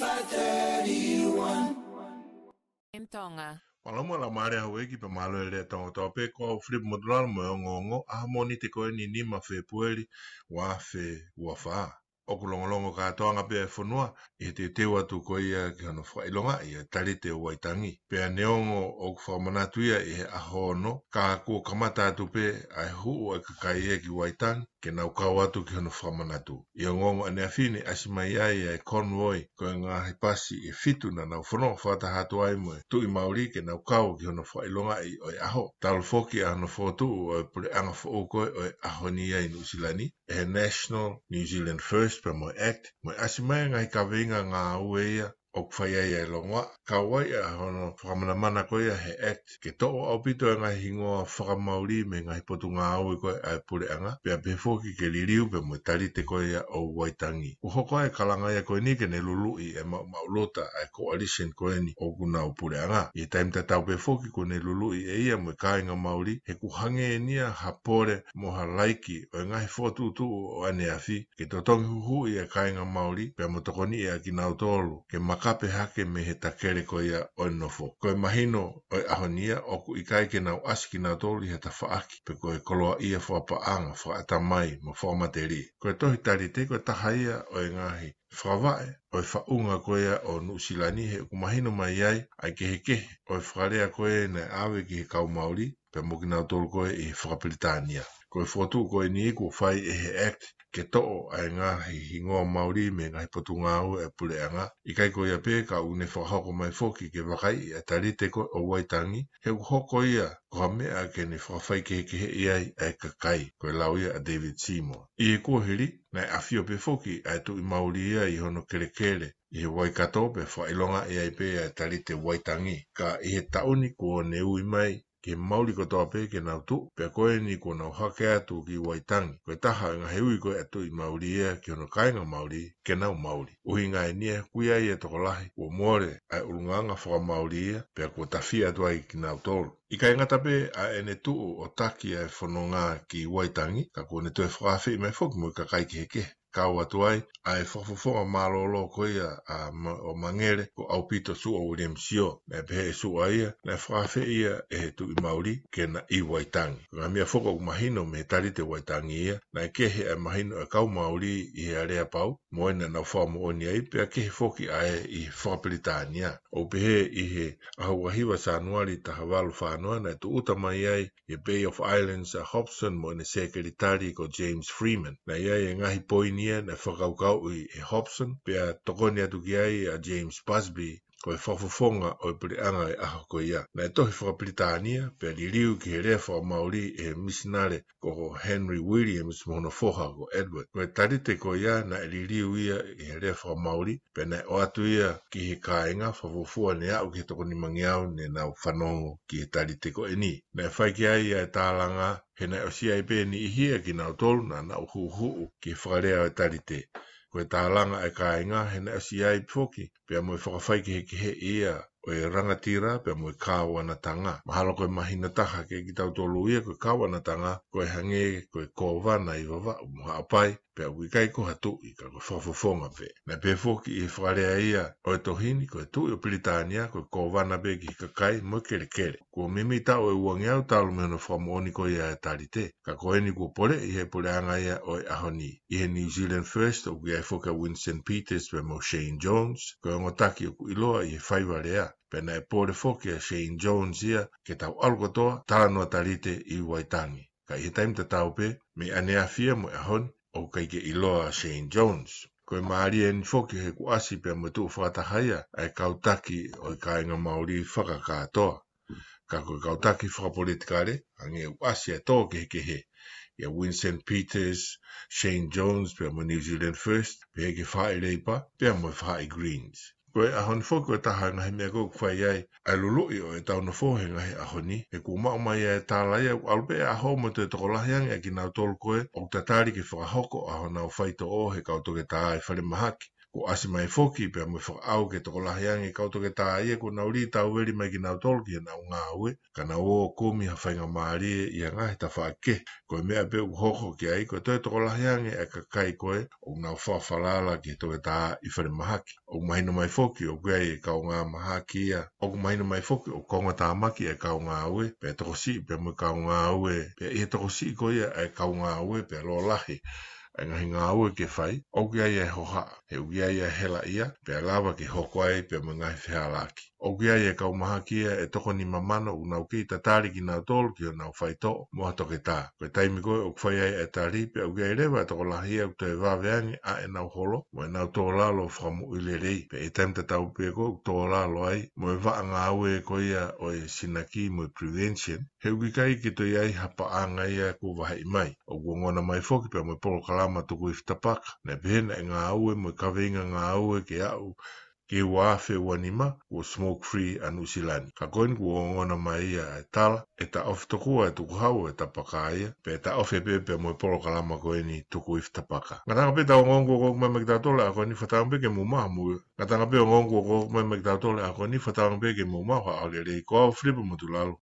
Five thirty-one. Mtonga. Palamo la mare a weki pe malo ele tongo tope ko flip modular mo ngongo a moni te ko ni ni ma fe pueli wa fe wa fa. o ku longo longo ka toanga pe fonua e i te te watu ko ia ki ono fwa ilonga i a tari te waitangi. Pe a neongo o ku wha manatu ia i he aho ono ka kua kamata atu pe a hu o e kakai ia e ki waitang ke nau kau atu ki ono wha manatu. I a ngongo ane afini asima ia i e konvoi ko e ngā he pasi i fitu na nau fono wha ta hatu ai moe tu i maori ke nau kau ki ono fwa ilonga i o e aho. Talu foki a ono fotu o e pule anga fwa ukoi o e aho ni ia i New Zealand. E National New Zealand First Vespa mo act, mo asimaya ngai kawenga ngā ueia, o ku whaia ia e longoa. Ka wai a hono whakamana mana koe a he et. Ke toko au pito e ngai hingoa whakamauri me ngai potu ngā au e koe ai pure anga. Pea pe fōki ke liriu pe mui tari te koe ia au waitangi. U hoko e kalanga ia koe ni ke ne lulu i e mau maulota ai ko alishen koe ni o guna au pure anga. I e taimta tau pe fōki ko ne lulu i e ia mui kāinga mauri he ku hange e nia hapore mo ha laiki o e ngai tu o ane afi. Ke totongi huhu i e kāinga mauri pe mo tokoni e a kina Ke maka whakape hake me he takere ko ia o nofo. Ko e mahino o ahonia o ku ikai ke nau asiki nga tōli he ta whaaki pe ko e koloa ia wha pa anga wha mai ma wha materi. Ko e tohi tari te ko e taha ia o e ngahi. Whawae o e whaunga ko ia o nusilani he ku mahino mai ai ai ke he ke o e whakarea ko e nei awe ki he kau pe mokina tōli ko e i whakapiritania ko e fotu ko e ni ko fai e he act ke to ai e nga hi hingo maori me nga potu nga o e pule anga i kai ko ia pe ka u ne mai foki ke wa kai e tari te ko o wai tangi he u hoko ia ko a mea ke ne fo fai ke he ke he ia e ka kai ko e lau ia a David Seymour i e ko hiri na e afio pe foki ai tu i maori ia i hono kere kere i he wai kato pe fo ilonga ia e i pe e tari te wai ka i he tauni ko ne ui mai ke mauri ko toa pe ke nau tu, pe koe ni ko nau hake atu ki waitangi, koe taha e ngā hewi ko atu i mauri ea ki kai kainga mauri, ke na mauri. Uhi ngā enia kui ai e toko lahi, ua muore ai urunganga whaka mauri e, ea, pe ko tawhi atu ai ki nau tolu. I kai ngata pe a ene tu o taki ai e whanonga ki waitangi, ka kone tue whakawhi mai fokumu ka kai ki heke kau atu ai, ai fofofo a malolo koe a, a o mangere ko au pito su o William Sio, na e su a ia, na e whaafe ia e he tu i Māori ke na i Waitangi. Nga mia foko u mahino me tari te Waitangi ia, na e kehe e mahino e kau Māori i he area pau, moena na wha mo oni ai, pia ke foki ai e i britania O pehe i he ahuahiwa sa anuari ta hawalu whanua na e tu utamai ai e Bay of Islands a Hobson moena sekeritari ko James Freeman, na ia e ngahi poini Argentiniana whakaukau i e Hobson, pea tokonia tuki ai a James Busby ko e whawhawhonga o i puri anga e aho ko ia. Na tohi tohi Britania, pe a liriu ki he rea Māori e misinare ko Henry Williams e mo hono foha ko Edward. Ko e tarite ko ia na e liriu ia i he rea whaka Māori, pe na e o atu ia ki he kāinga whawhawhua ne au ki he toko ni mangiau ne na o whanongo ki he tarite ko eni. ni. Na e whaiki ai ia e tālanga, he na e o CIP ni ihia ki nā tolu na na huuhuu ki he whakarea o tarite koe tālanga e ka inga he na asi ai pōki, pia moe whakawhaike heke he ia o e rangatira pia moe kāua na tanga. Mahalo koe mahina taha ke ki tau tōlu ia koe kāua na tanga, koe hange, koe kōwana i wawa, o moha apai, pe agui kai ko hatu i ka ko whawhawhonga pe. Na pe fōki i e whare a ia o e tohini ko e i o Pritania ko e kōwana pe ki ka kai mo kere kere. Ko mimi ta o e uangi au talu meona whamu oni ko ia e tarite. Ka ko eni ko pole i he pole anga ia o e ahoni. I he New Zealand First o gui ai e fōka Winston Peters pe mo Shane Jones ko ngotaki o ku iloa i he whaiware a. Pena e pore fōki a Shane Jones ia ke tau alukotoa tāna tarite i Waitangi. Ka i he taimta taupe, me anea fia mo e ahoni o kaike i loa Shane Jones. Koe maari e ni foki he ku asi pia mutu u whātahaia ai kautaki o i kāinga Māori whakakātoa. Ka koe kautaki whakapolitikare, ange u asi e tō ke he he. Ia Winston Peters, Shane Jones pia mo New Zealand First, pia ke whae reipa, pia mo whae Greens ko e ahon fo ko taha ngahi mea ko kwai ai, ai lulu i o e tau na fo he ngahi ahoni, e ku mao mai e tā lai au alpe e aho mo te toko lahiang e ki nao tolu koe, o ki whakahoko a nao whaito o he kau toke tā ai e whare mahaki ko asi mai foki pe mo fo au ke tokola hiangi ka to ke ta ye ko na ulita u veri mai kina tolki na unga we kana wo ko mi ha fainga mari ia nga ta fa ke ko me ape u hoho ke ai ko to tokola hiangi e ka kai ko e unga fa fa la la ke to ke i fer mahaki o mai no mai foki o gai e ka unga mahaki ia o mai no mai foki o ko nga ta maki e ka unga we pe to si pe mo ka unga we pe e to si ko ia e ka unga we pe lo lahi e ngahi ngā ua ke whai, au ki aia e hoha, he ugi aia e hela ia, pe alawa ke hoko ai e, pe mga i whea laki o kia ia kau maha kia e toko ni mamano u nau ki ta tāri ki nau tōl ki o nau whai tō mua toke tā. Koe taimi koe o kwhai ai e tā ripe o kia irewa e toko lahi au tō wāweangi a e nau holo mo e nau tō lalo whamu ilerei. Pe e taim te tau pia koe tō lalo ai mo e waa ngā au e koe ia o e sinaki mo e prevention. He uki kai ki tō iai hapa a ngā ia ku waha i mai. O kua ngona mai fōki pia mo e polo kalama tuku i Ne pehena e ngā au mo e kawe ngā au ke au Ke ua afe ua smoke free an usilani. Ka koin ku ongona mai ia e tala of toku e tuku eta e tapaka ia pe ta of e pe pe mo polo kalama koini tuku if tapaka. Ngatanga pe ta ongong ku kok memek a koini fatang pe ke ma mu. Ngatanga pe ongong ku a koini fatang pe ke ha flipa